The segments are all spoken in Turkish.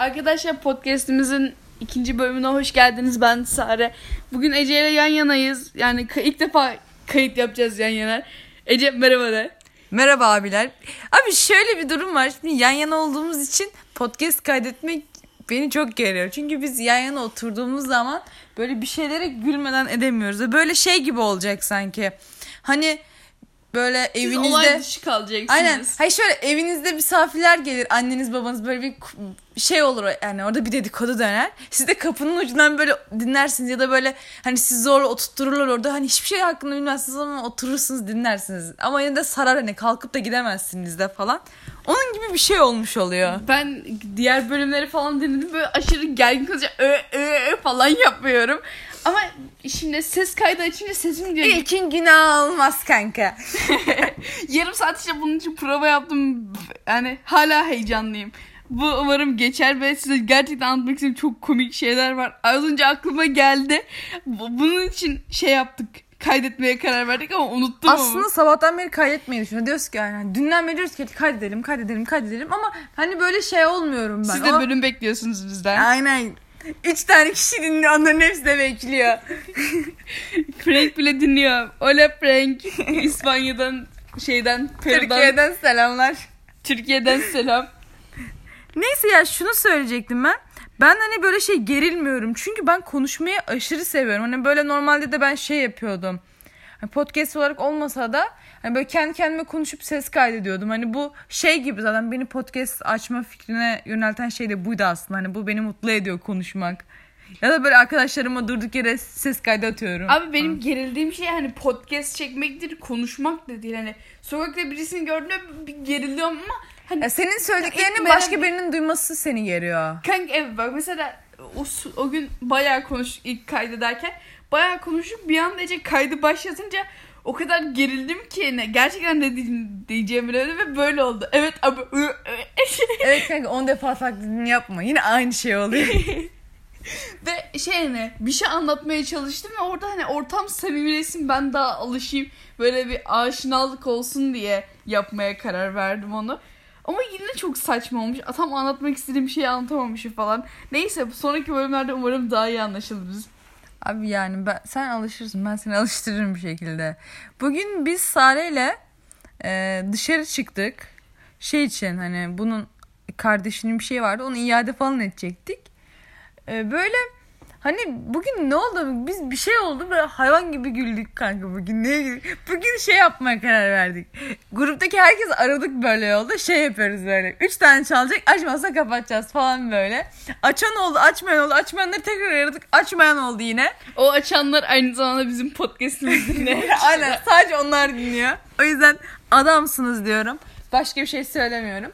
Arkadaşlar podcast'imizin ikinci bölümüne hoş geldiniz. Ben Sare. Bugün Ece ile yan yanayız. Yani ilk defa kayıt yapacağız yan yana. Ece merhaba de. Merhaba abiler. Abi şöyle bir durum var. Şimdi yan yana olduğumuz için podcast kaydetmek beni çok geriyor. Çünkü biz yan yana oturduğumuz zaman böyle bir şeylere gülmeden edemiyoruz. Böyle şey gibi olacak sanki. Hani böyle Siz evinizde... olay dışı kalacaksınız. Aynen. Hayır şöyle evinizde misafirler gelir. Anneniz babanız böyle bir şey olur yani orada bir dedikodu döner. Siz de kapının ucundan böyle dinlersiniz ya da böyle hani sizi zorla oturtururlar orada. Hani hiçbir şey hakkında bilmezsiniz ama oturursunuz dinlersiniz. Ama yine de sarar hani kalkıp da gidemezsiniz de falan. Onun gibi bir şey olmuş oluyor. Ben diğer bölümleri falan dinledim. Böyle aşırı gergin kalınca ö, ö, ö falan yapmıyorum. Ama şimdi ses kaydı açınca sesim diyor. İlkin günah olmaz kanka. Yarım saat işte bunun için prova yaptım. Yani hala heyecanlıyım. Bu umarım geçer ve size gerçekten anlatmak istediğim çok komik şeyler var. Az önce aklıma geldi. Bu- Bunun için şey yaptık. Kaydetmeye karar verdik ama unuttum ama. Aslında sabahtan beri kaydetmeyi düşünüyoruz. Diyoruz ki yani dünden beri diyoruz ki kaydedelim, kaydedelim, kaydedelim ama hani böyle şey olmuyorum ben. Siz de O- bölüm bekliyorsunuz bizden. Aynen. Üç tane kişi dinliyor. Onların hepsi de bekliyor. Frank bile dinliyor. Hola Frank. İspanya'dan şeyden Peru'dan, Türkiye'den selamlar. Türkiye'den selam. Neyse ya şunu söyleyecektim ben. Ben hani böyle şey gerilmiyorum. Çünkü ben konuşmayı aşırı seviyorum. Hani böyle normalde de ben şey yapıyordum. Hani podcast olarak olmasa da hani böyle kendi kendime konuşup ses kaydediyordum. Hani bu şey gibi zaten beni podcast açma fikrine yönelten şey de buydu aslında. Hani bu beni mutlu ediyor konuşmak. Ya da böyle arkadaşlarıma durduk yere ses kaydı atıyorum. Abi benim gerildiğim şey hani podcast çekmektir, konuşmak da değil. Hani sokakta birisini gördüğümde bir geriliyorum ama hani Ya senin söylediklerinin Merhaba. başka birinin duyması seni geriyor. Kanka evet bak mesela o, o gün bayağı konuş ilk kaydederken bayağı konuşup bir anda Ece kaydı başlatınca o kadar gerildim ki ne gerçekten ne diyeceğim, diyeceğimi bilemedim ve böyle oldu. Evet abi Evet kanka 10 defa taklidini yapma. Yine aynı şey oluyor. ve şey hani bir şey anlatmaya çalıştım ve orada hani ortam samimileşsin ben daha alışayım böyle bir aşinalık olsun diye yapmaya karar verdim onu. Ama yine çok saçma olmuş. Tam anlatmak istediğim şeyi anlatamamışım falan. Neyse sonraki bölümlerde umarım daha iyi anlaşılırız. Abi yani ben, sen alışırsın ben seni alıştırırım bir şekilde. Bugün biz Sare ile e, dışarı çıktık. Şey için hani bunun kardeşinin bir şey vardı onu iade falan edecektik. E, böyle hani bugün ne oldu? Biz bir şey oldu böyle hayvan gibi güldük kanka bugün. Ne? Bugün şey yapmaya karar verdik. Gruptaki herkes aradık böyle yolda şey yapıyoruz böyle. Üç tane çalacak açmazsa kapatacağız falan böyle. Açan oldu açmayan oldu açmayanları tekrar aradık açmayan oldu yine. O açanlar aynı zamanda bizim podcast'imizi dinliyor. Aynen sadece onlar dinliyor. O yüzden adamsınız diyorum. Başka bir şey söylemiyorum.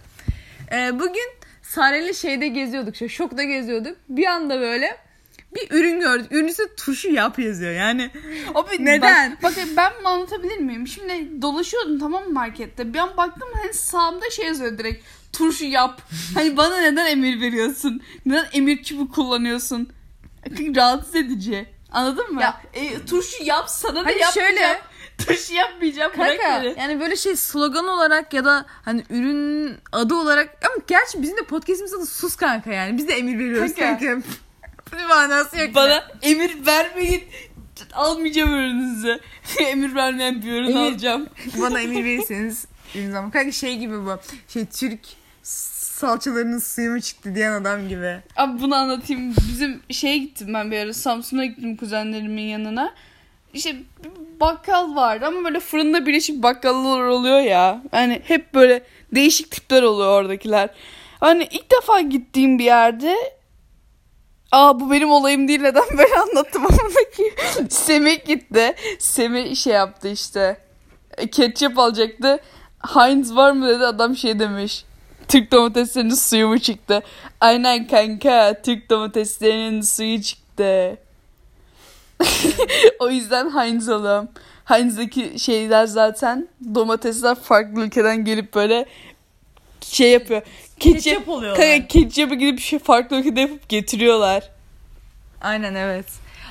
Ee, bugün Sare'yle şeyde geziyorduk. Şokta geziyorduk. Bir anda böyle bir ürün gördük. Ürün üstünde turşu yap yazıyor. Yani Abi Neden? Bak, bak ben bunu anlatabilir miyim? Şimdi dolaşıyordum tamam mı markette. Bir an baktım hani sağımda şey yazıyor direkt. Turşu yap. Hani bana neden emir veriyorsun? Neden emir çubuğu kullanıyorsun? Rahatsız edici. Anladın mı? Ya- e, turşu yap sana da Hani yapmayacağım. şöyle- Turşu yapmayacağım. Bırak Kanka yani böyle şey slogan olarak ya da hani ürün adı olarak ama gerçi bizim de podcast'imiz adı sus kanka yani. Biz de emir veriyoruz Kanka. kanka. Bir manası yok. Bana emir vermeyin. Almayacağım ürününüzü. emir vermeyen bir ürün Emir- alacağım. Bana emir verirseniz ürün zaman. Kanka şey gibi bu. Şey Türk salçalarının suyu mu çıktı diyen adam gibi. Abi bunu anlatayım. Bizim şeye gittim ben bir ara Samsun'a gittim kuzenlerimin yanına. İşte bakkal vardı ama böyle fırında birleşik bakkallar oluyor ya. Hani hep böyle değişik tipler oluyor oradakiler. Hani ilk defa gittiğim bir yerde Aa bu benim olayım değil neden böyle anlattım ama ki Semih gitti. Semih şey yaptı işte. E, Ketçap alacaktı. Heinz var mı dedi adam şey demiş. Türk domateslerinin suyu mu çıktı? Aynen kanka Türk domateslerinin suyu çıktı. o yüzden Heinz alıyorum. Heinz'deki şeyler zaten domatesler farklı ülkeden gelip böyle şey yapıyor. Ketçap oluyorlar. Kanka ketçapı gidip şey farklı ülkede yapıp getiriyorlar. Aynen evet.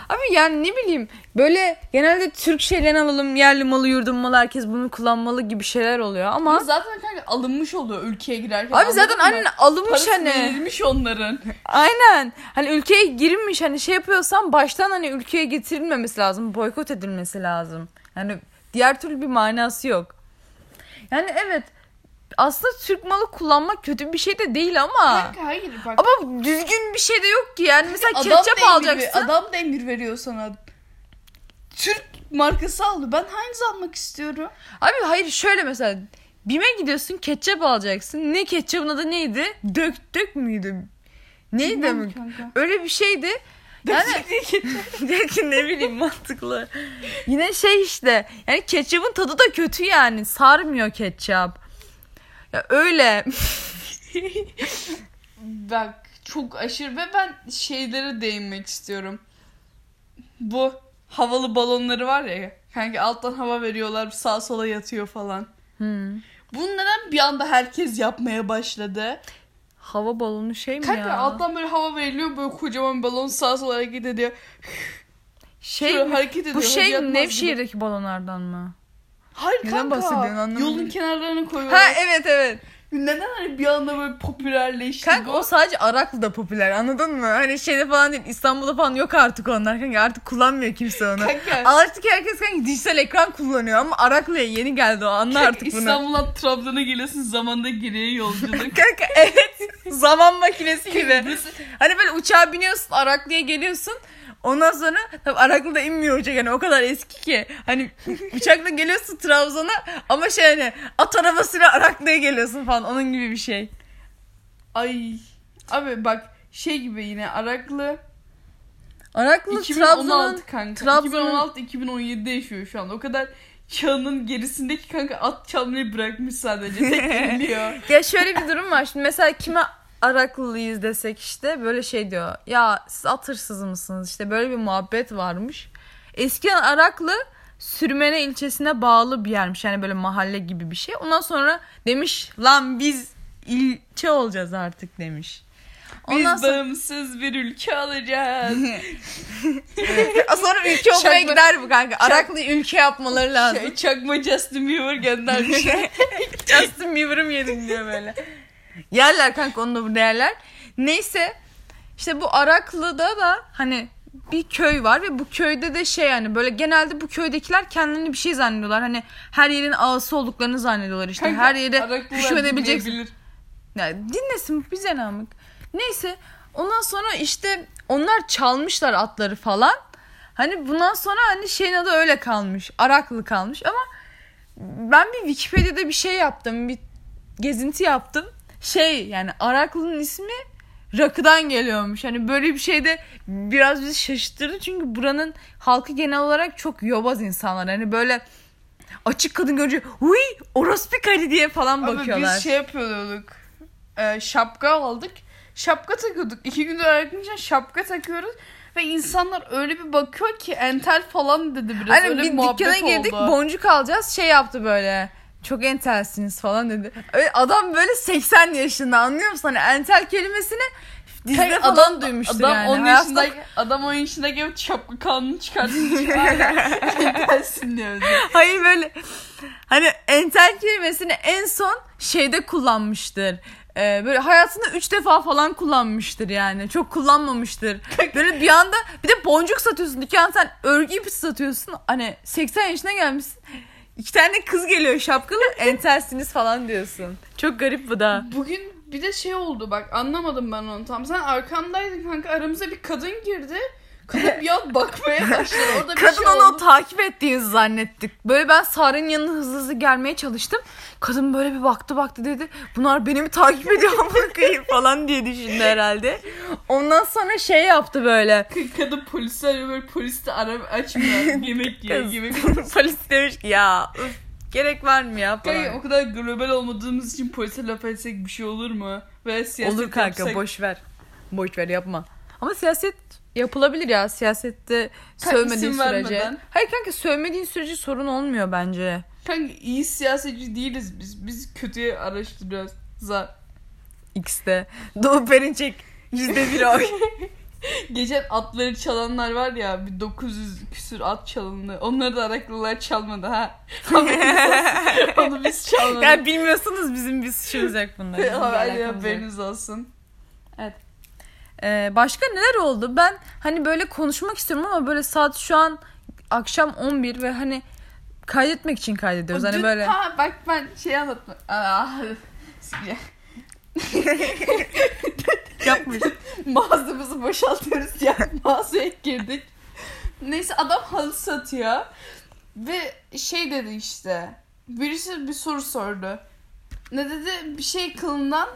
Abi yani ne bileyim böyle genelde Türk şeylerini alalım yerli malı yurdum malı herkes bunu kullanmalı gibi şeyler oluyor ama Ama zaten kanka alınmış oluyor ülkeye girerken. abi zaten annen alınmış Parası hani. verilmiş onların. Aynen. Hani ülkeye girilmiş hani şey yapıyorsan baştan hani ülkeye getirilmemesi lazım. Boykot edilmesi lazım. Yani diğer türlü bir manası yok. Yani evet aslında Türk malı kullanmak kötü bir şey de değil ama Kanka hayır bak. ama düzgün bir şey de yok ki. Yani mesela adam ketçap da emir alacaksın. ver- adam da emir veriyor sana. Türk markası aldı. Ben Heinz almak istiyorum. Abi hayır şöyle mesela Bime gidiyorsun ketçap alacaksın. Ne ketçapın adı neydi? Dök dök müydü? Neydi mi? Öyle bir şeydi. Yani Belki ne bileyim mantıklı. Yine şey işte. Yani ketçapın tadı da kötü yani. Sarmıyor ketçap. Ya öyle. Bak çok aşırı ve ben şeylere değinmek istiyorum. Bu havalı balonları var ya. Kanka alttan hava veriyorlar sağa sola yatıyor falan. Hmm. Bunu neden bir anda herkes yapmaya başladı? Hava balonu şey mi Kanka ya? alttan böyle hava veriliyor böyle kocaman balon sağa sola hareket ediyor. şey Şöyle mi? hareket ediyor. Bu şey Nevşehir'deki balonlardan mı? Hayır Neden kanka. bahsediyorsun anlamadım. Yolun kenarlarına koyuyorlar. Ha evet evet. Neden hani bir anda böyle popülerleşti Kanka bu? o sadece Araklı'da popüler anladın mı? Hani şeyde falan değil İstanbul'da falan yok artık onlar kanka artık kullanmıyor kimse onu. Kanka. Artık herkes kanka dijital ekran kullanıyor ama Araklı'ya yeni geldi o anla artık bunu. İstanbul'dan Trabzon'a geliyorsun zamanda geriye yolculuk. Kanka evet zaman makinesi gibi. Hani böyle uçağa biniyorsun Araklı'ya geliyorsun. Ondan sonra tabii Araklı'da inmiyor uçak yani o kadar eski ki. Hani uçakla geliyorsun Trabzon'a ama şey hani at arabasıyla Araklı'ya geliyorsun falan onun gibi bir şey. Ay. Abi bak şey gibi yine Araklı Araklı 2016 Trabzon'un kanka. Trabzon'un- 2016-2017'de yaşıyor şu anda. O kadar çağının gerisindeki kanka at çalmayı bırakmış sadece. Tek biliyor. Ya şöyle bir durum var. Şimdi mesela kime Araklılıyız desek işte böyle şey diyor. Ya siz at hırsızı mısınız? İşte böyle bir muhabbet varmış. Eskiden Araklı Sürmene ilçesine bağlı bir yermiş. Yani böyle mahalle gibi bir şey. Ondan sonra demiş lan biz ilçe olacağız artık demiş. Biz Ondan sonra, bağımsız bir ülke alacağız. sonra ülke olmaya Çakma- gider bu kanka. Araklı'yı ülke yapmaları lazım. şey, çakma Justin Bieber göndermiş. Justin Bieber'ı mı yedin diyor böyle. Yerler kanka onu da burada yerler. Neyse işte bu Araklı'da da hani bir köy var ve bu köyde de şey yani böyle genelde bu köydekiler kendilerini bir şey zannediyorlar. Hani her yerin ağası olduklarını zannediyorlar işte. Kanka, her yere hükmedebileceksin. Ya dinlesin bize namık. Neyse ondan sonra işte onlar çalmışlar atları falan. Hani bundan sonra hani şeyin adı öyle kalmış. Araklı kalmış ama ben bir Wikipedia'da bir şey yaptım. Bir gezinti yaptım. Şey yani Araklı'nın ismi rakıdan geliyormuş. Hani böyle bir şey de biraz bizi şaşırttırdı. Çünkü buranın halkı genel olarak çok yobaz insanlar. Hani böyle açık kadın görünce huy orospu karı diye falan Abi bakıyorlar. biz şey yapıyorduk. Ee, şapka aldık. Şapka takıyorduk. İki gündür öğretince şapka takıyoruz. Ve insanlar öyle bir bakıyor ki entel falan dedi biraz. Hani öyle bir muhabbet dükkana girdik oldu. boncuk alacağız şey yaptı böyle. Çok entelsiniz falan dedi. Adam böyle 80 yaşında anlıyor musun? Hani entel kelimesini dizide Kanka falan adam, duymuştur adam yani. 10 Hayatta- yaşında, adam 10 yaşında gelip şapka kanunu çıkartmış. Entelsin diyor. Hayır böyle hani entel kelimesini en son şeyde kullanmıştır. Ee, böyle hayatında 3 defa falan kullanmıştır yani. Çok kullanmamıştır. Böyle bir anda bir de boncuk satıyorsun. Dükkan sen örgü ipi satıyorsun. Hani 80 yaşına gelmişsin. İki tane kız geliyor şapkalı entelsiniz falan diyorsun. Çok garip bu da. Bugün bir de şey oldu bak anlamadım ben onu tam. Sen arkamdaydın kanka aramıza bir kadın girdi. Kadın bir an bakmaya başladı. Orada bir Kadın şey onu oldu. takip ettiğini zannettik. Böyle ben Sare'nin yanına hızlı hızlı gelmeye çalıştım. Kadın böyle bir baktı baktı dedi. Bunlar beni mi takip ediyor amına koyayım falan diye düşündü herhalde. Ondan sonra şey yaptı böyle. Kadın polisi arıyor böyle polis de ara açmıyor. Yemek yiyor. Yemek polis demiş ki ya gerek var mı ya falan. Kanka o kadar global olmadığımız için polise laf etsek bir şey olur mu? Ve siyaset Olur kanka yapsak- boş ver. Boş ver yapma. Ama siyaset yapılabilir ya. Siyasette Kanka sövmediğin sürece. vermeden. Hayır kanka sövmediğin sürece sorun olmuyor bence. Kanka iyi siyasetçi değiliz biz. Biz kötüye araştırıyoruz. Za. X'de. Doğu Perinçek. Yüzde bir oy. Geçen atları çalanlar var ya bir 900 küsür at çalındı. Onları da Araklılar çalmadı ha. Onu biz çalmadık. Yani bilmiyorsanız bizim bir suçumuz yok yok. haberiniz olsun. Ee, başka neler oldu? Ben hani böyle konuşmak istiyorum ama böyle saat şu an akşam 11 ve hani kaydetmek için kaydediyoruz. Hani Dün- böyle Ha bak ben şey anlatma. Aa, yapmış. mağazamızı boşaltıyoruz ya. Mağazaya girdik. Neyse adam halı satıyor. Ve şey dedi işte. Birisi bir soru sordu. Ne dedi? Bir şey kılından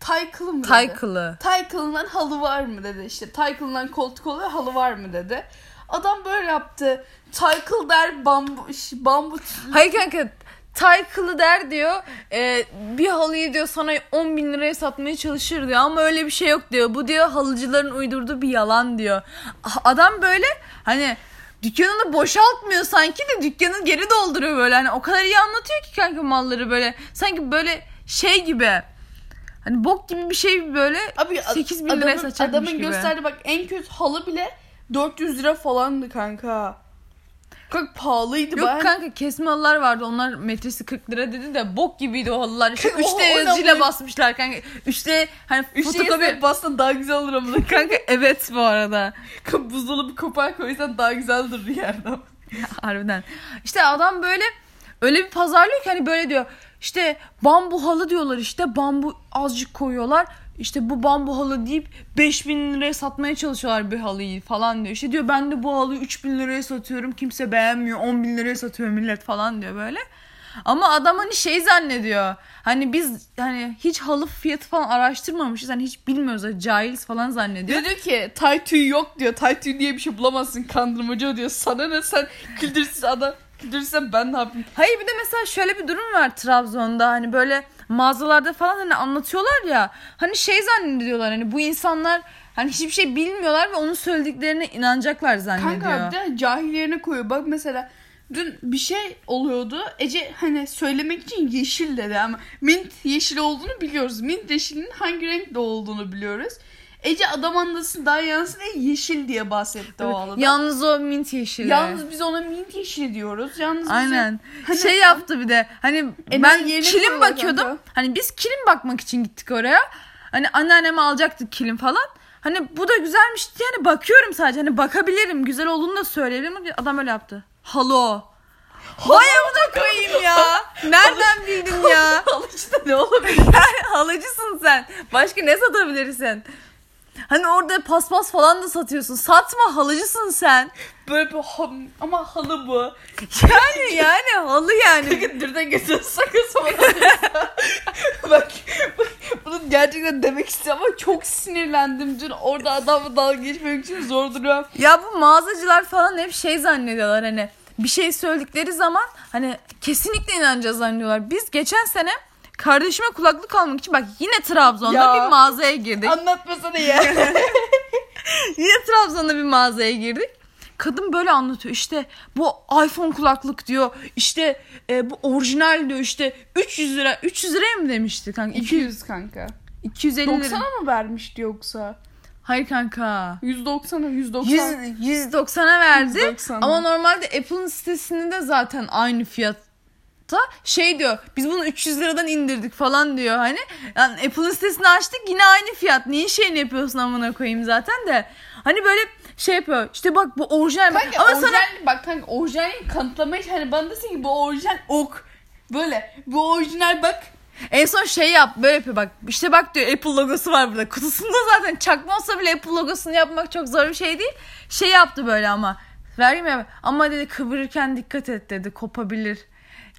tay kılı mı dedi? Kılı. Tay kılından halı var mı dedi. İşte tay kılından koltuk oluyor halı var mı dedi. Adam böyle yaptı. Tay kıl der bambu, bambu Hayır kanka tay kılı der diyor. e, bir halıyı diyor sana 10 bin liraya satmaya çalışır diyor. Ama öyle bir şey yok diyor. Bu diyor halıcıların uydurduğu bir yalan diyor. Ah, Adam böyle hani dükkanını boşaltmıyor sanki de dükkanı geri dolduruyor böyle. Hani o kadar iyi anlatıyor ki kanka malları böyle. Sanki böyle şey gibi. Hani bok gibi bir şey böyle Abi 8 bin liraya adamın, satacakmış adamın gibi. gösterdi bak en kötü halı bile 400 lira falandı kanka. Çok pahalıydı Yok ben. kanka kesme halılar vardı. Onlar metresi 40 lira dedi de bok gibiydi o halılar. İşte Kanka, o- 3D o yazıcıyla basmışlar kanka. 3D hani Fotokopi fotokopi. bassan daha güzel olur ama. kanka evet bu arada. Buzdolabı kapağı koysan daha güzel durur yerden. Harbiden. İşte adam böyle öyle bir pazarlıyor ki hani böyle diyor. İşte bambu halı diyorlar işte bambu azıcık koyuyorlar. İşte bu bambu halı deyip 5000 liraya satmaya çalışıyorlar bir halıyı falan diyor. İşte diyor ben de bu halıyı 3000 liraya satıyorum kimse beğenmiyor 10 bin liraya satıyor millet falan diyor böyle. Ama adam hani şey zannediyor. Hani biz hani hiç halı fiyatı falan araştırmamışız. Hani hiç bilmiyoruz. Hani cahiliz falan zannediyor. Diyor ki tay tüy yok diyor. Tay tüy diye bir şey bulamazsın kandırmacı diyor. Sana ne sen kültürsüz adam. Kültürsüzsen ben ne yapayım? Hayır bir de mesela şöyle bir durum var Trabzon'da hani böyle mağazalarda falan hani anlatıyorlar ya hani şey zannediyorlar hani bu insanlar hani hiçbir şey bilmiyorlar ve onun söylediklerine inanacaklar zannediyor. Kanka bir de cahil yerine koyuyor. Bak mesela dün bir şey oluyordu. Ece hani söylemek için yeşil dedi ama mint yeşil olduğunu biliyoruz. Mint yeşilinin hangi renkte olduğunu biliyoruz. Ece adam anlasın daha yansın diye yeşil diye bahsetti o alada. Yalnız o mint yeşili. Yalnız biz ona mint yeşili diyoruz. Yalnız bize- Aynen. Hani- şey yaptı bir de hani E, ben kilim bakıyordum. kanka. Hani biz kilim bakmak için gittik oraya. Hani anneanneme alacaktık kilim falan. Hani bu da güzelmiş diye hani bakıyorum sadece. Hani bakabilirim. Güzel olduğunu da söyleyebilirim. Adam öyle yaptı. Halo. Vay amına koyayım ya. Nereden bildin ya? Alıcıda ne olabilir? Halıcısın sen. Başka ne satabilirsin? Hani orada paspas falan da satıyorsun. Satma halıcısın sen. Böyle bir ha- ama halı bu. Yani yani halı yani. Birden götür sakız bak, bak bunu gerçekten demek istiyorum ama çok sinirlendim dün orada adamla dalga geçmek için zor duruyorum. Ya bu mağazacılar falan hep şey zannediyorlar hani bir şey söyledikleri zaman hani kesinlikle inanacağız zannediyorlar. Biz geçen sene kardeşime kulaklık almak için bak yine Trabzon'da Ya. bir mağazaya girdik. Anlatmasana ya. Yine Trabzon'da bir mağazaya girdik. Kadın böyle anlatıyor işte bu iPhone kulaklık diyor işte e, bu orijinal diyor işte 300 lira 300 liraya mı demişti kanka 200 200 kanka. 250 lira. 90'a mı vermişti yoksa? Hayır kanka. 190'a 190. 100, 190'a verdi. 190'a. Ama normalde Apple'ın sitesinde de zaten aynı fiyatta şey diyor. Biz bunu 300 liradan indirdik falan diyor hani. Yani Apple'ın sitesini açtık yine aynı fiyat. Niye şeyini yapıyorsun amına koyayım zaten de. Hani böyle şey yapıyor. İşte bak bu orijinal. Kanka Ama orijinal, sana bak kanka orijinal kanıtlamayı hani bana desin ki bu orijinal ok. Böyle bu orijinal bak. en son şey yap böyle yapıyor bak. İşte bak diyor Apple logosu var burada. Kutusunda zaten çakma olsa bile Apple logosunu yapmak çok zor bir şey değil. Şey yaptı böyle ama. Vereyim ya ama dedi kıvırırken dikkat et dedi kopabilir.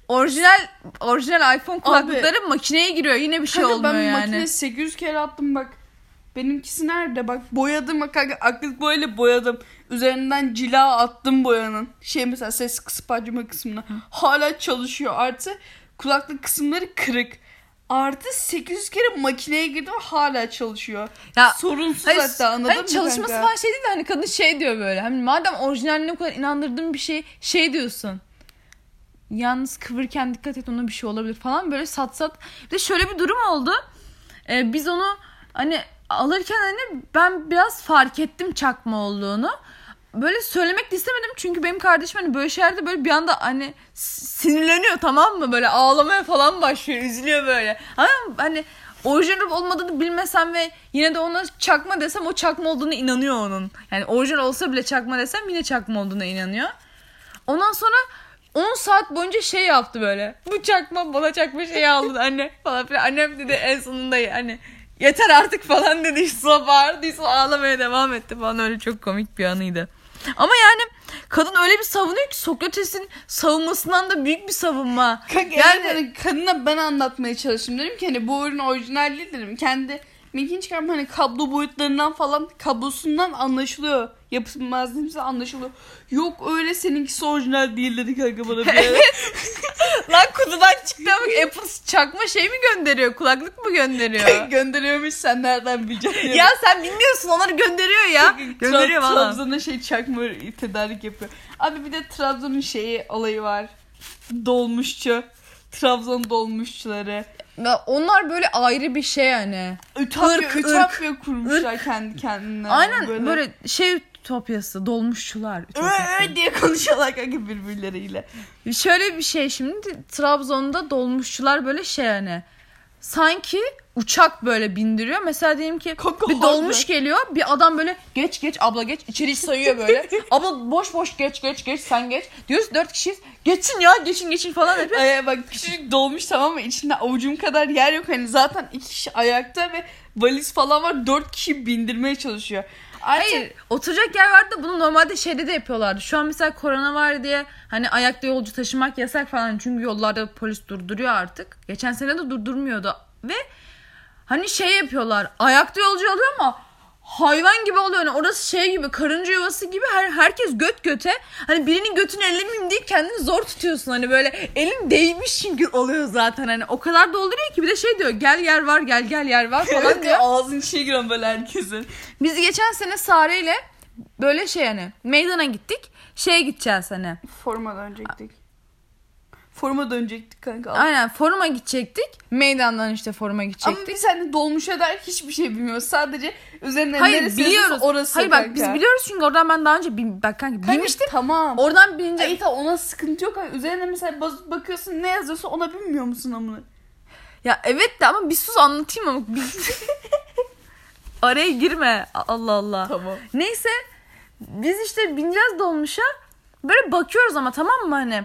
Orijinal orijinal iPhone kulaklıkları makineye giriyor. Yine bir şey Kanka olmuyor ben yani. makineye 800 kere attım bak. Benimkisi nerede bak boyadım bak kanka aklık boyayla boyadım. Üzerinden cila attım boyanın. Şey mesela ses kısıp açma kısmına. Hala çalışıyor. Artı kulaklık kısımları kırık. Artı 800 kere makineye girdim hala çalışıyor. Ya, Sorunsuz Hayır, hatta anladın hayır, mı çalışması kanka? falan şey değil de hani kadın şey diyor böyle. Hani madem orijinaline bu kadar inandırdığın bir şey şey diyorsun. Yalnız kıvırırken dikkat et ona bir şey olabilir falan böyle sat sat. Bir de şöyle bir durum oldu. Ee, biz onu hani alırken hani ben biraz fark ettim çakma olduğunu. Böyle söylemek de istemedim çünkü benim kardeşim hani böyle şeylerde böyle bir anda hani sinirleniyor tamam mı? Böyle ağlamaya falan başlıyor, üzülüyor böyle. Ama hani orijinal olmadığını bilmesem ve yine de ona çakma desem o çakma olduğunu inanıyor onun. Yani orijinal olsa bile çakma desem yine çakma olduğuna inanıyor. Ondan sonra 10 saat boyunca şey yaptı böyle. Bu çakma bana çakma şey aldın anne falan filan. Annem dedi en sonunda hani yeter artık falan dedi. Yusuf'a bağırdı. Yusuf ağlamaya devam etti falan. Öyle çok komik bir anıydı. Ama yani kadın öyle bir savunuyor ki Sokrates'in savunmasından da büyük bir savunma. Kanka yani, yani kadına ben anlatmaya çalıştım. Dedim ki hani bu ürün orijinal değil dedim. Kendi Mekin çıkarma hani kablo boyutlarından falan kablosundan anlaşılıyor. Yapılmazlığımızda anlaşılıyor. Yok öyle seninkisi orijinal değil dedi kanka bana bir ara. Lan kutudan çıktı ama Apple çakma şey mi gönderiyor? Kulaklık mı gönderiyor? Gönderiyormuş sen nereden bileceksin? ya sen bilmiyorsun onları gönderiyor ya. gönderiyor Tra- valla. Trabzon'a şey çakma tedarik yapıyor. Abi bir de Trabzon'un şeyi olayı var. Dolmuşçu. Trabzon dolmuşçuları. Ya onlar böyle ayrı bir şey hani. Ütopya, Irk, ütopya kurmuşlar kendi kendine. Aynen böyle, şey ütopyası dolmuşçular ütopyası. Öyle diye konuşuyorlar kanka birbirleriyle. Şöyle bir şey şimdi Trabzon'da dolmuşçular böyle şey hani sanki uçak böyle bindiriyor. Mesela diyelim ki Kanka bir dolmuş harbi. geliyor. Bir adam böyle geç geç abla geç içeri sayıyor böyle. abla boş boş geç geç geç sen geç. Diyoruz dört kişiyiz. Geçin ya geçin geçin falan yapıyor. Ay, bak küçücük dolmuş tamam mı? İçinde avucum kadar yer yok. Hani zaten iki kişi ayakta ve valiz falan var. Dört kişi bindirmeye çalışıyor. Artık Hayır oturacak yer vardı bunu normalde şeyde de yapıyorlardı. Şu an mesela korona var diye hani ayakta yolcu taşımak yasak falan. Çünkü yollarda polis durduruyor artık. Geçen sene de durdurmuyordu. Ve hani şey yapıyorlar. Ayakta yolcu alıyor ama hayvan gibi oluyor. Yani orası şey gibi karınca yuvası gibi her herkes göt göte. Hani birinin götünü ellemeyeyim diye kendini zor tutuyorsun. Hani böyle elin değmiş çünkü oluyor zaten. Hani o kadar dolduruyor ki bir de şey diyor gel yer var gel gel yer var falan Evet diyor. ağzın içine giriyor böyle herkesin. Biz geçen sene Sare ile böyle şey hani meydana gittik. Şeye gideceğiz hani. Foruma dönecektik. Foruma dönecektik kanka. Aynen foruma gidecektik. Meydandan işte foruma Ama gidecektik. biz hani dolmuşa dair hiçbir şey bilmiyoruz. Sadece üzerine Hayır neresi biliyoruz. orası Hayır bak kanka. biz biliyoruz çünkü oradan ben daha önce bin, bak kanka, Kanka, binmiştim. Tamam. Oradan binince Ay tamam ona sıkıntı yok. Hani üzerine mesela bakıyorsun ne yazıyorsa ona bilmiyor musun amına? ya evet de ama bir sus anlatayım ama biz araya girme. Allah Allah. Tamam. Neyse biz işte bineceğiz dolmuşa. Böyle bakıyoruz ama tamam mı hani.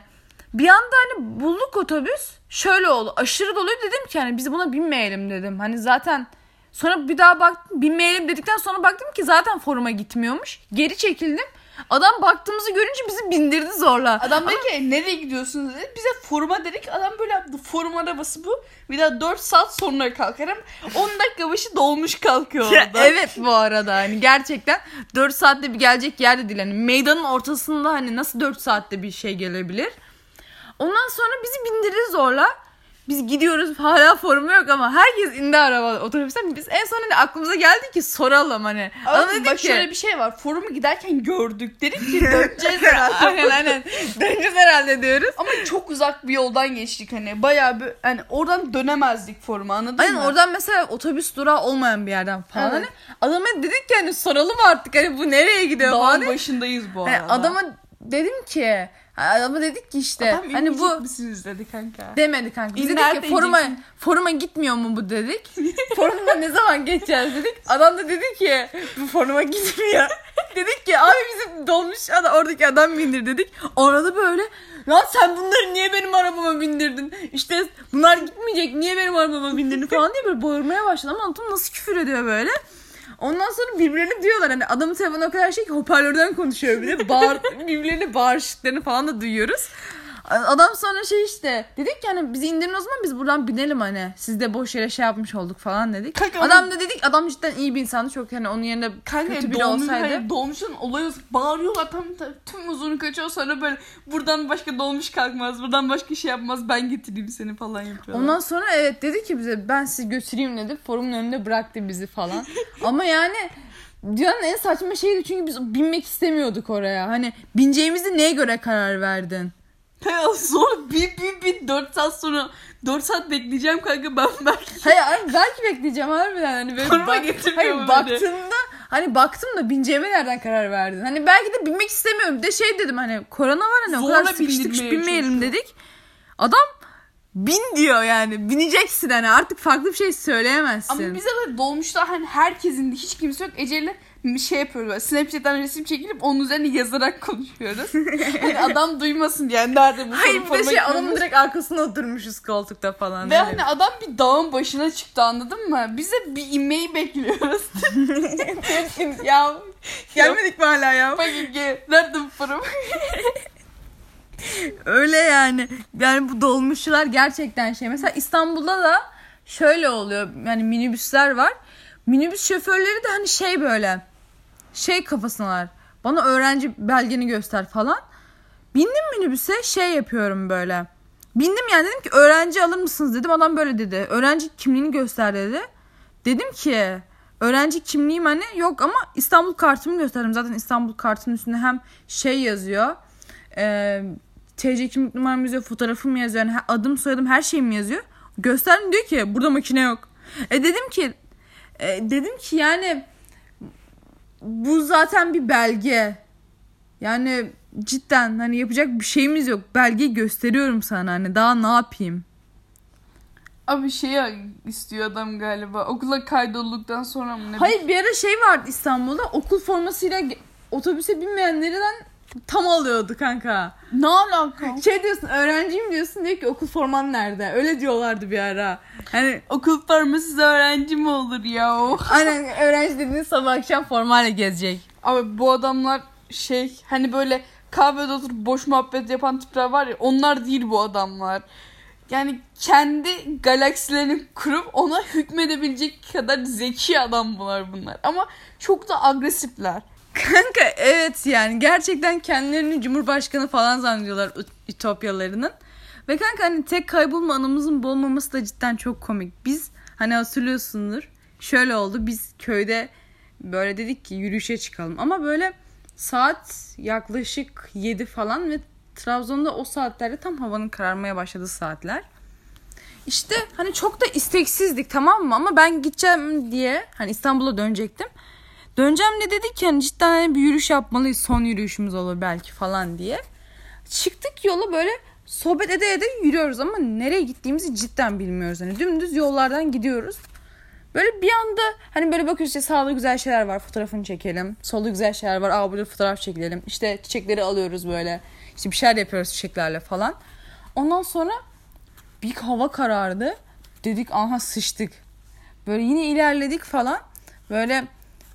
Bir anda hani bulduk otobüs. Şöyle oldu. Aşırı doluydu dedim ki hani biz buna binmeyelim dedim. Hani zaten sonra bir daha baktım binmeyelim dedikten sonra baktım ki zaten foruma gitmiyormuş. Geri çekildim. Adam baktığımızı görünce bizi bindirdi zorla. Adam dedi ki nereye gidiyorsunuz dedi. Bize foruma dedik. Adam böyle yaptı. Forum arabası bu. Bir daha 4 saat sonra kalkarım. 10 dakika başı dolmuş kalkıyor orada. evet bu arada hani gerçekten 4 saatte bir gelecek yer de değil. Hani meydanın ortasında hani nasıl 4 saatte bir şey gelebilir. Ondan sonra bizi bindirdi zorla. Biz gidiyoruz hala formu yok ama herkes indi araba otobüsten. Biz en son hani aklımıza geldi ki soralım hani. Ama dedik bak ki şöyle bir şey var. Forumu giderken gördük. Dedik ki döneceğiz herhalde. aynen aynen döneceğiz herhalde diyoruz. Ama çok uzak bir yoldan geçtik hani. Bayağı bir hani oradan dönemezdik foruma anladın Aynen mı? oradan mesela otobüs durağı olmayan bir yerden falan. Evet. Hani adama dedik ki hani soralım artık hani bu nereye gidiyor falan. Dağın başındayız bu arada. adama dedim ki adama dedik ki işte Adam hani bu misiniz dedi kanka. demedi kanka. Biz dedik ki foruma, foruma gitmiyor mu bu dedik. Forumda ne zaman geçeceğiz dedik. Adam da dedi ki bu foruma gitmiyor. dedik ki abi bizim dolmuş adam, oradaki adam bindir dedik. Orada böyle lan sen bunları niye benim arabama bindirdin? İşte bunlar gitmeyecek niye benim arabama bindirdin falan diye böyle bağırmaya başladı. Ama anladım nasıl küfür ediyor böyle. Ondan sonra birbirlerine diyorlar hani adamın telefonu o kadar şey ki hoparlörden konuşuyor bir de bağır, birbirlerine bağırıştıklarını falan da duyuyoruz. Adam sonra şey işte dedik ki hani bizi indirin o zaman biz buradan binelim hani siz de boş yere şey yapmış olduk falan dedik. Kanka adam da dedik adam cidden iyi bir insandı çok hani onun yerine Kanka kötü biri dolmuş, olsaydı. hani dolmuşun olayı bağırıyorlar tam, tüm uzunu kaçıyor sonra böyle buradan başka dolmuş kalkmaz buradan başka şey yapmaz ben getireyim seni falan yapıyorlar. Ondan sonra evet dedi ki bize ben sizi götüreyim dedi. Forumun önünde bıraktı bizi falan. Ama yani dünyanın en saçma şeydi çünkü biz binmek istemiyorduk oraya. Hani bineceğimizi neye göre karar verdin? Kanka sonra bir, bir, bir 4 saat sonra 4 saat bekleyeceğim kanka ben belki. Hayır abi belki bekleyeceğim harbiden hani böyle Koruma bak- hayır, böyle. baktığımda hani baktım da bineceğime nereden karar verdin? Hani belki de binmek istemiyorum. Bir de şey dedim hani korona var hani o Zorla kadar sıkıştık binmeyelim dedik. Adam bin diyor yani bineceksin hani artık farklı bir şey söyleyemezsin. Ama bize de dolmuşta hani herkesin hiç kimse yok. Ece'yle şey yapıyoruz böyle Snapchat'ten resim çekilip onun üzerine yazarak konuşuyoruz. hani adam duymasın diye yani nerede bu Hayır bir de şey adamın direkt arkasına oturmuşuz koltukta falan. Ve Hani- hani adam bir dağın başına çıktı anladın mı? Biz de bir inmeyi bekliyoruz. ya gelmedik mi hala ya? Bakın ki nerede bu param? Öyle yani. Yani bu dolmuşçular gerçekten şey. Mesela İstanbul'da da şöyle oluyor. Yani minibüsler var. Minibüs şoförleri de hani şey böyle. Şey kafasındalar. Bana öğrenci belgeni göster falan. Bindim minibüse şey yapıyorum böyle. Bindim yani dedim ki öğrenci alır mısınız dedim. Adam böyle dedi. Öğrenci kimliğini göster dedi. Dedim ki öğrenci kimliğim hani yok ama İstanbul kartımı gösterdim. Zaten İstanbul kartının üstünde hem şey yazıyor. E, TC kimlik numaram yazıyor, fotoğrafım yazıyor. Yani adım soyadım her şeyim yazıyor. Gösterdim diyor ki burada makine yok. E dedim ki e, dedim ki yani bu zaten bir belge. Yani cidden hani yapacak bir şeyimiz yok. Belgeyi gösteriyorum sana hani daha ne yapayım? Abi şey istiyor adam galiba. Okula kaydolduktan sonra mı ne? Hayır bir ara şey vardı İstanbul'da okul formasıyla otobüse binmeyenlerden tam alıyordu kanka. Ne alaka? Şey diyorsun öğrenciyim diyorsun diyor ki okul forman nerede? Öyle diyorlardı bir ara. Hani Okul formasız öğrenci mi olur ya? aynen öğrenci dediğiniz sabah akşam formayla gezecek. Abi bu adamlar şey hani böyle kahvede oturup boş muhabbet yapan tipler var ya onlar değil bu adamlar. Yani kendi galaksilerini kurup ona hükmedebilecek kadar zeki adamlar bunlar. Ama çok da agresifler. Kanka evet yani gerçekten kendilerini cumhurbaşkanı falan zannediyorlar ütopyalarının. Ve kanka hani tek kaybolma anımızın bu olmaması da cidden çok komik. Biz hani hatırlıyorsundur şöyle oldu biz köyde böyle dedik ki yürüyüşe çıkalım. Ama böyle saat yaklaşık 7 falan ve Trabzon'da o saatlerde tam havanın kararmaya başladığı saatler. İşte hani çok da isteksizdik tamam mı? Ama ben gideceğim diye hani İstanbul'a dönecektim. Döneceğim de dedik ki hani cidden bir yürüyüş yapmalıyız. Son yürüyüşümüz olur belki falan diye. Çıktık yola böyle sohbet ede ede yürüyoruz ama nereye gittiğimizi cidden bilmiyoruz. Hani dümdüz yollardan gidiyoruz. Böyle bir anda hani böyle bakıyoruz işte sağda güzel şeyler var fotoğrafını çekelim. Solda güzel şeyler var aa burada fotoğraf çekelim. İşte çiçekleri alıyoruz böyle. İşte bir şeyler yapıyoruz çiçeklerle falan. Ondan sonra bir hava karardı. Dedik aha sıçtık. Böyle yine ilerledik falan. Böyle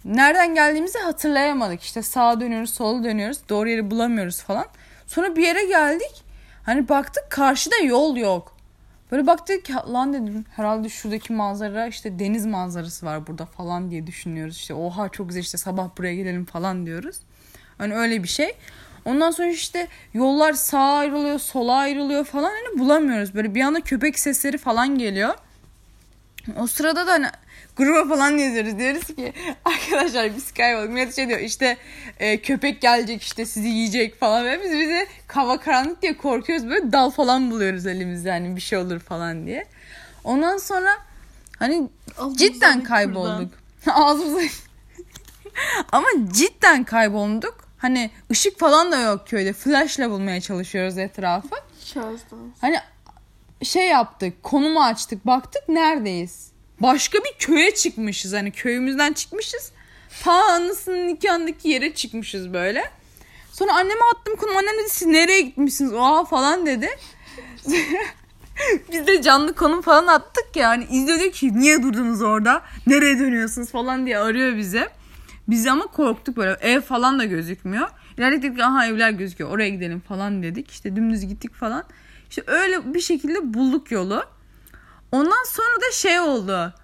nereden geldiğimizi hatırlayamadık. İşte sağa dönüyoruz, sola dönüyoruz. Doğru yeri bulamıyoruz falan. Sonra bir yere geldik. Hani baktık karşıda yol yok. Böyle baktık lan dedim herhalde şuradaki manzara işte deniz manzarası var burada falan diye düşünüyoruz. İşte oha çok güzel işte sabah buraya gelelim falan diyoruz. Hani öyle bir şey. Ondan sonra işte yollar sağa ayrılıyor, sola ayrılıyor falan hani bulamıyoruz. Böyle bir anda köpek sesleri falan geliyor. O sırada da hani gruba falan yazıyoruz. Diyoruz ki arkadaşlar biz kaybolduk. Millet şey diyor işte e, köpek gelecek işte sizi yiyecek falan. Ve biz bize hava karanlık diye korkuyoruz. Böyle dal falan buluyoruz elimizde hani bir şey olur falan diye. Ondan sonra hani cidden kaybolduk. Ağzımıza ama cidden kaybolduk. Hani ışık falan da yok köyde. Flashla bulmaya çalışıyoruz etrafı. Şahıstan. Hani şey yaptık, konumu açtık, baktık neredeyiz? Başka bir köye çıkmışız. Hani köyümüzden çıkmışız. Ta anasının nikahındaki yere çıkmışız böyle. Sonra anneme attım konum. Annem dedi siz nereye gitmişsiniz? Oha falan dedi. Biz de canlı konum falan attık ya. Hani izliyor diyor ki niye durdunuz orada? Nereye dönüyorsunuz falan diye arıyor bize. Biz ama korktuk böyle. Ev falan da gözükmüyor. İlerledik aha evler gözüküyor. Oraya gidelim falan dedik. İşte dümdüz gittik falan. İşte öyle bir şekilde bulduk yolu. Ondan sonra da şey oldu.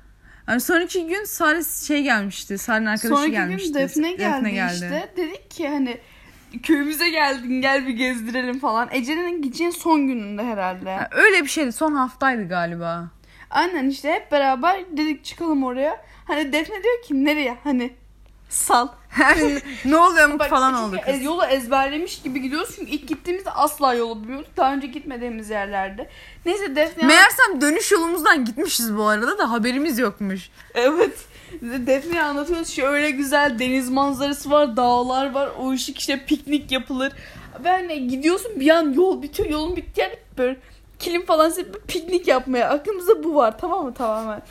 Yani sonraki gün Sare şey gelmişti. Sare'nin arkadaşı Sonraki gelmişti. gün Defne geldi, işte. Dedik ki hani köyümüze geldin gel bir gezdirelim falan. Ece'nin gideceğin son gününde herhalde. Ha, öyle bir şeydi. Son haftaydı galiba. Aynen işte hep beraber dedik çıkalım oraya. Hani Defne diyor ki nereye hani Sal. ne oluyor mu Bak, falan oldu e, kız. Yolu ezberlemiş gibi gidiyoruz çünkü ilk gittiğimizde asla yolu bilmiyorduk. Daha önce gitmediğimiz yerlerde. Neyse Defne Meğersem dönüş yolumuzdan gitmişiz bu arada da haberimiz yokmuş. Evet. Defne'ye anlatıyoruz şöyle güzel deniz manzarası var, dağlar var, o ışık işte piknik yapılır. Ve hani gidiyorsun bir an yol bitiyor, yolun bitti yani böyle kilim falan serip piknik yapmaya. Aklımızda bu var tamam mı tamamen.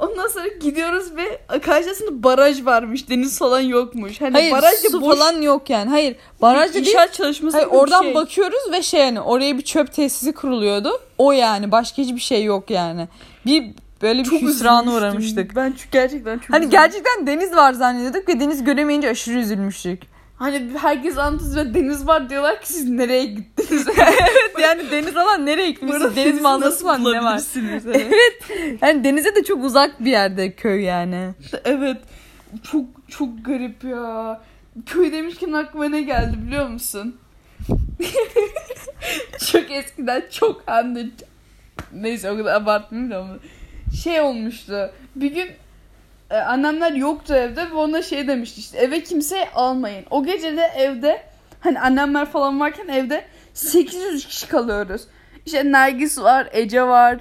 Ondan sonra gidiyoruz ve karşısında baraj varmış, deniz falan yokmuş. Hani Hayır baraj su boş falan yok yani. Hayır baraj değil. inşaat çalışması Hayır, oradan şey. bakıyoruz ve şey yani oraya bir çöp tesisi kuruluyordu. O yani başka hiçbir şey yok yani. Bir böyle bir Çok hüsrana üzülmüştüm. uğramıştık. Ben çünkü gerçekten çok Hani üzüldüm. gerçekten deniz var zannediyorduk ve deniz göremeyince aşırı üzülmüştük. Hani herkes anlatıyor ve deniz var diyorlar ki siz nereye gittiniz? evet yani deniz falan nereye gitmişsiniz? Deniz manzarası falan ne var? evet. Yani denize de çok uzak bir yerde köy yani. Evet. Çok çok garip ya. Köy demişken aklıma ne geldi biliyor musun? çok eskiden çok hem de neyse o kadar abartmayayım da ama şey olmuştu. Bir gün e, annemler yoktu evde ve ona şey demişti işte eve kimseyi almayın. O gece de evde hani annemler falan varken evde 800 kişi kalıyoruz. İşte Nergis var, Ece var,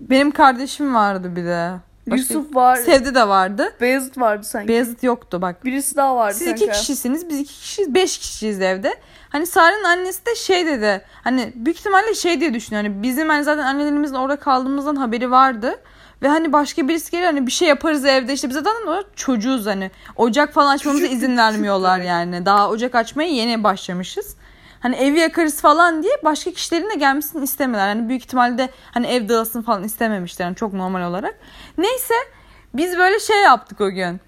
Benim kardeşim vardı bir de. Başka- Yusuf var, Sevdi de vardı. Beyazıt vardı sanki. Beyazıt yoktu bak. Birisi daha vardı Siz sanki. iki kişisiniz, biz iki kişiyiz, beş kişiyiz evde. Hani Sare'nin annesi de şey dedi. Hani büyük ihtimalle şey diye düşünüyor. Hani bizim hani zaten annelerimizin orada kaldığımızdan haberi vardı. Ve hani başka birisi gelir hani bir şey yaparız evde işte biz zaten o çocuğuz hani. Ocak falan açmamıza Küçük, izin küçük, vermiyorlar evet. yani. Daha ocak açmaya yeni başlamışız. Hani evi yakarız falan diye başka kişilerin de gelmesini istemiyorlar. Hani büyük ihtimalle hani ev dağılsın falan istememişler. Yani çok normal olarak. Neyse biz böyle şey yaptık o gün.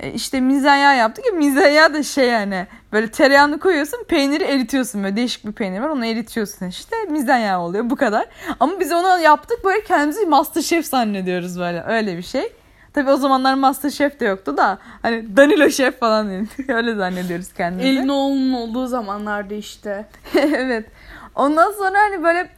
E, işte mizanya yaptık ya mizanya da şey yani böyle tereyağını koyuyorsun peyniri eritiyorsun böyle değişik bir peynir var onu eritiyorsun işte mizanya oluyor bu kadar. Ama biz onu yaptık böyle kendimizi masterchef zannediyoruz böyle öyle bir şey. Tabi o zamanlar masterchef de yoktu da hani Danilo Şef falan öyle zannediyoruz kendimizi. Elin oğlunun olduğu zamanlarda işte. evet. Ondan sonra hani böyle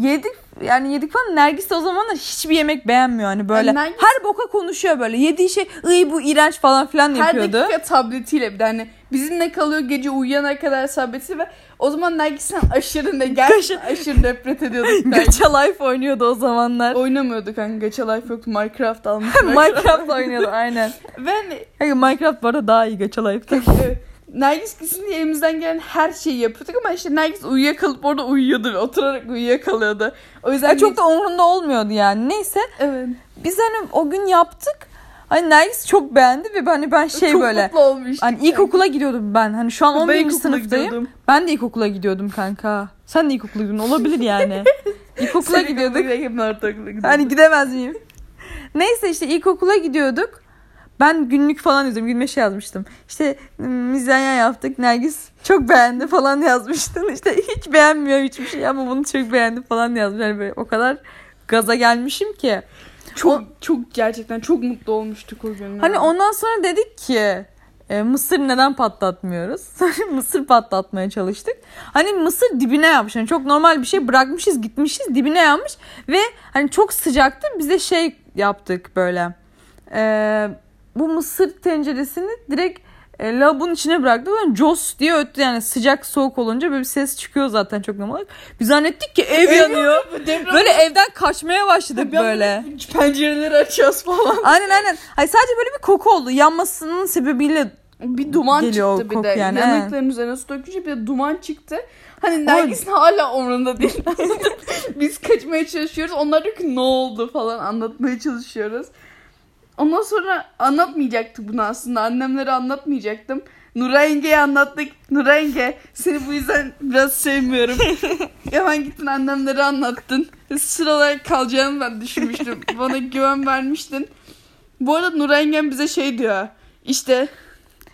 yedik yani yedik falan Nergis de o zamanlar hiçbir yemek beğenmiyor hani böyle Yani Nergis- her boka konuşuyor böyle yediği şey ıy bu iğrenç falan filan Her yapıyordu. dakika tabletiyle bir de hani bizimle kalıyor gece uyuyana kadar tableti ve o zaman Nergis'ten aşırı ne gerçekten aşırı nefret ediyorduk. Gacha Life oynuyordu o zamanlar. Oynamıyorduk kanka Gacha Life yoktu Minecraft almış. Minecraft oynuyordu aynen. Ve hani Hayır, Minecraft bu arada daha iyi Gacha Life'tan. Evet, Nergis gitsin diye elimizden gelen her şeyi yapıyorduk ama işte Nergis uyuyakalıp orada uyuyordu ve oturarak uyuyakalıyordu. O yüzden Yani çok da umurunda olmuyordu yani. Neyse evet. biz hani o gün yaptık. Hani Nergis çok beğendi ve hani ben şey çok böyle mutlu olmuştuk. Hani ilkokula gidiyordum ben. Hani şu an Ben 11. ilkokula sınıftayım. gidiyordum. Ben de ilkokula gidiyordum kanka. Sen de ilkokula gidiyordun. Olabilir yani. İlkokula Sen gidiyorduk. gidiyorduk. ortaokula gidiyorduk. Hani gidemez miyim? Neyse işte ilkokula gidiyorduk. Ben günlük falan yazıyorum. Günüme şey yazmıştım. İşte ım, mizanya yaptık. Nergis çok beğendi falan yazmıştın. İşte hiç beğenmiyor hiçbir şey ama bunu çok beğendi falan yazmış. Yani böyle o kadar gaza gelmişim ki. Çok çok gerçekten çok mutlu olmuştuk o gün. Hani ondan sonra dedik ki e, mısır neden patlatmıyoruz? Mısır patlatmaya çalıştık. Hani mısır dibine yapmış. Yani çok normal bir şey bırakmışız gitmişiz dibine yanmış. Ve hani çok sıcaktı. Biz de şey yaptık böyle. E, bu mısır tenceresini direkt e, lavabonun içine bıraktık. Böyle Jos diye öttü yani sıcak soğuk olunca böyle bir ses çıkıyor zaten çok normal. Biz zannettik ki ev yanıyor. Deprem- Böyle evden kaçmaya başladık anda böyle. Pencereleri açıyoruz falan. Aynen aynen. Hayır sadece böyle bir koku oldu. Yanmasının sebebiyle Bir duman Geliyor çıktı bir de. yani, Yanıkların üzerine su dökünce bir de duman çıktı. Hani Nergis'in hala umurunda değil. Biz kaçmaya çalışıyoruz. Onlar diyor ki ne oldu falan anlatmaya çalışıyoruz. Ondan sonra anlatmayacaktık bunu aslında. Annemlere anlatmayacaktım. Nura yenge'ye anlattık. Nura yenge seni bu yüzden biraz sevmiyorum. Hemen gittin annemlere anlattın. Sıra olarak kalacağını ben düşünmüştüm. Bana güven vermiştin. Bu arada Nura yengem bize şey diyor. İşte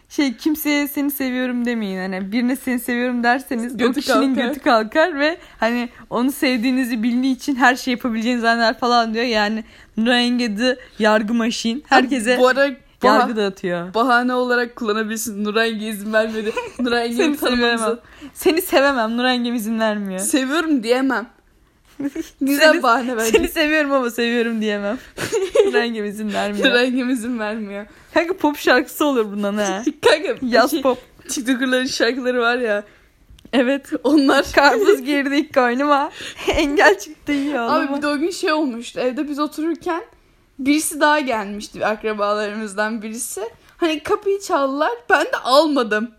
şey kimseye seni seviyorum demeyin. Hani birine seni seviyorum derseniz o Götü kişinin kalkar. götü kalkar ve hani onu sevdiğinizi bildiği için her şey yapabileceğinizi zanneder falan diyor. Yani De yargı maşin. Herkese bu ara yargı dağıtıyor. bahane olarak kullanabilirsin. Nuray Yenge izin vermedi. Nuray Yenge'yi Seni sevemem. Seni sevemem. Nura Yengem izin vermiyor. Seviyorum diyemem. Güzel Seni- bahane. Seni seviyorum ama seviyorum diyemem. Rengim izin vermiyor. Rengim izin vermiyor. Kanka pop şarkısı olur bundan ha. Kanka Yaz şey, pop. TikToker'ların şarkıları var ya. Evet. Onlar Karpuz girdi ilk koynuma. Engel çıktı iyi Abi oğlum. bir de o gün şey olmuştu. Evde biz otururken birisi daha gelmişti. Akrabalarımızdan birisi. Hani kapıyı çaldılar. Ben de almadım.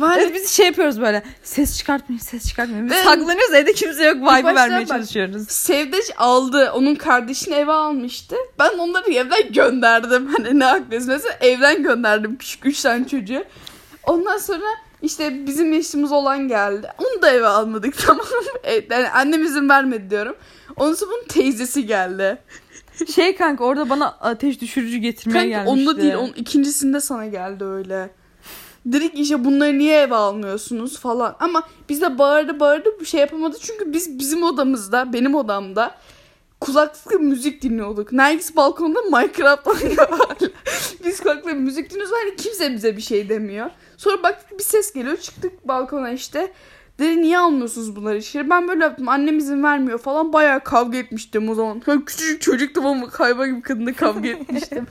Hani Evet biz şey yapıyoruz böyle. Ses çıkartmayın, ses çıkartmayın. Biz Ben- saklanıyoruz evde kimse yok. Vibe vermeye bak- çalışıyoruz. Sevdeş aldı. Onun kardeşini eve almıştı. Ben onları evden gönderdim. Hani ne haklıyız. Mesela evden gönderdim küçük üç tane çocuğu. Ondan sonra işte bizim yaşımız olan geldi. Onu da eve almadık tamam mı? Evet, Yani annem izin vermedi diyorum. Ondan bunun teyzesi geldi. Şey kanka orada bana ateş düşürücü getirmeye Kanka gelmişti. onda değil. Onun ikincisinde sana geldi öyle. Ki işte bunları niye eve almıyorsunuz falan. Ama biz de bağırdı bağırdı bir şey yapamadı. Çünkü biz bizim odamızda, benim odamda kulaklıkla müzik dinliyorduk. Nergis balkonda Minecraft oynuyor. Biz kulaklıkla müzik dinliyoruz. Hani kimse bize bir şey demiyor. Sonra baktık bir ses geliyor. Çıktık balkona işte. Dedi niye almıyorsunuz bunları içeri? Ben böyle yaptım. Annem izin vermiyor falan. Bayağı kavga etmiştim o zaman. Böyle küçücük çocuktum ama hayvan gibi kadınla kavga etmiştim.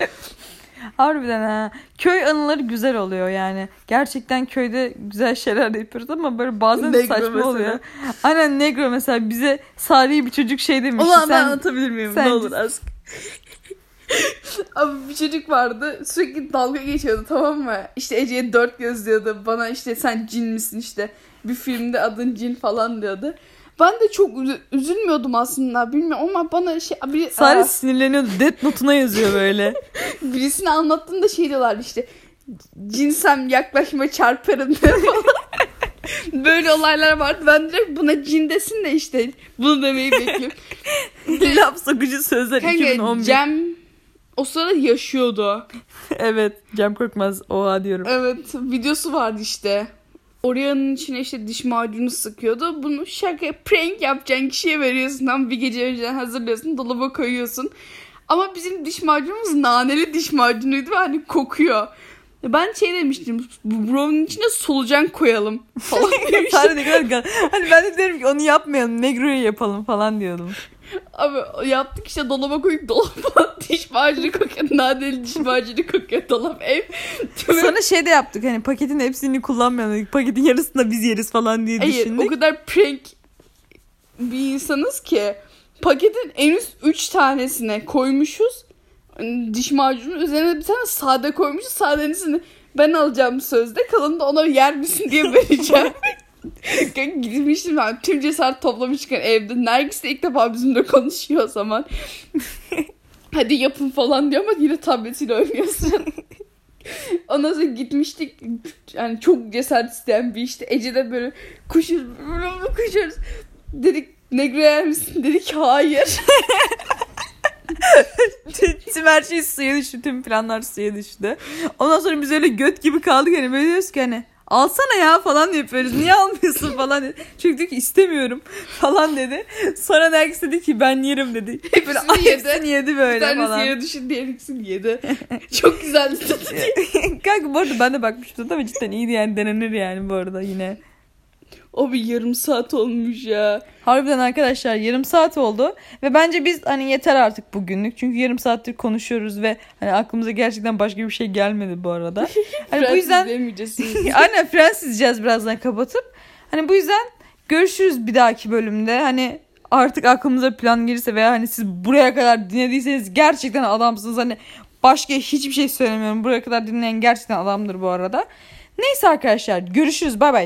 Harbiden ha. Köy anıları güzel oluyor yani. Gerçekten köyde güzel şeyler de yapıyoruz ama böyle bazen Negro saçma mesela. oluyor. Aynen Negro mesela bize Salih bir çocuk şey demişti. Ulan ben sen anlatabilir miyim? sen- Ne olur az. Abi bir çocuk vardı sürekli dalga geçiyordu tamam mı? İşte Ece'ye dört göz diyordu. Bana işte sen cin misin işte. Bir filmde adın cin falan diyordu. Ben de çok üzü- üzülmüyordum aslında bilmiyorum ama bana şey bir, Salih Aa, sinirleniyordu. Death Note'una yazıyor böyle. birisine anlattığında şey diyorlar işte cinsem yaklaşma çarparım falan. Böyle olaylar vardı. Ben direkt buna cin desin de işte bunu demeyi bekliyorum. Laf sokucu sözler Kanka 2011. Cem o sırada yaşıyordu. Evet Cem Korkmaz oha diyorum. Evet videosu vardı işte. Oreo'nun içine işte diş macunu sıkıyordu. Bunu şaka prank yapacağın kişiye veriyorsun. Tam bir gece önceden hazırlıyorsun. Dolaba koyuyorsun. Ama bizim diş macunumuz naneli diş macunuydu ve hani kokuyor. Ben şey demiştim. Bu brownie'nin içine solucan koyalım falan demiştim. Ne kadar Hani ben de diyorum ki onu yapmayalım Negro'yu yapalım falan diyordum. Abi yaptık işte dolaba koyduk dolaba diş macunu kokuyor. Naneli diş macunu kokuyor dolap ev. Sonra şey de yaptık hani paketin hepsini kullanmayalım. Paketin yarısını da biz yeriz falan diye Hayır düşündük. o kadar prank bir insanız ki paketin en üst 3 tanesine koymuşuz. Diş macunu üzerine bir tane sade koymuşuz. Sadenisini ben alacağım sözde. Kalanını da ona yer misin diye vereceğim. Gitmiştim ben tüm cesaret toplamışken evde. Nergis de ilk defa bizimle konuşuyor o zaman. Hadi yapın falan diyor ama yine tabletiyle oynuyorsun. Ondan sonra gitmiştik. Yani çok cesaret isteyen bir işte. Ece de böyle koşuyoruz. Koşuyoruz. Dedik Negro yer misin? Dedik hayır. Tüm her şey suya düştü. Tüm planlar suya düştü. Ondan sonra biz öyle göt gibi kaldık hani böyle diyoruz ki hani alsana ya falan yapıyoruz. Niye almıyorsun falan dedi. Çünkü diyor ki istemiyorum falan dedi. Sonra Nergis dedi ki ben yerim dedi. Böyle Hepsini yedi. hepsini yedi Bir böyle tanesi falan. yere düşün diğer ikisini yedi. çok güzeldi. Kanka bu arada ben de bakmıştım ama cidden iyiydi yani denenir yani bu arada yine. O bir yarım saat olmuş ya. Harbiden arkadaşlar yarım saat oldu ve bence biz hani yeter artık bugünlük çünkü yarım saattir konuşuyoruz ve hani aklımıza gerçekten başka bir şey gelmedi bu arada. Hani bu yüzden aynen Fransız diyeceğiz birazdan kapatıp. Hani bu yüzden görüşürüz bir dahaki bölümde. Hani artık aklımıza plan gelirse veya hani siz buraya kadar dinlediyseniz gerçekten adamsınız. Hani başka hiçbir şey söylemiyorum. Buraya kadar dinleyen gerçekten adamdır bu arada. Neyse arkadaşlar görüşürüz bay bay.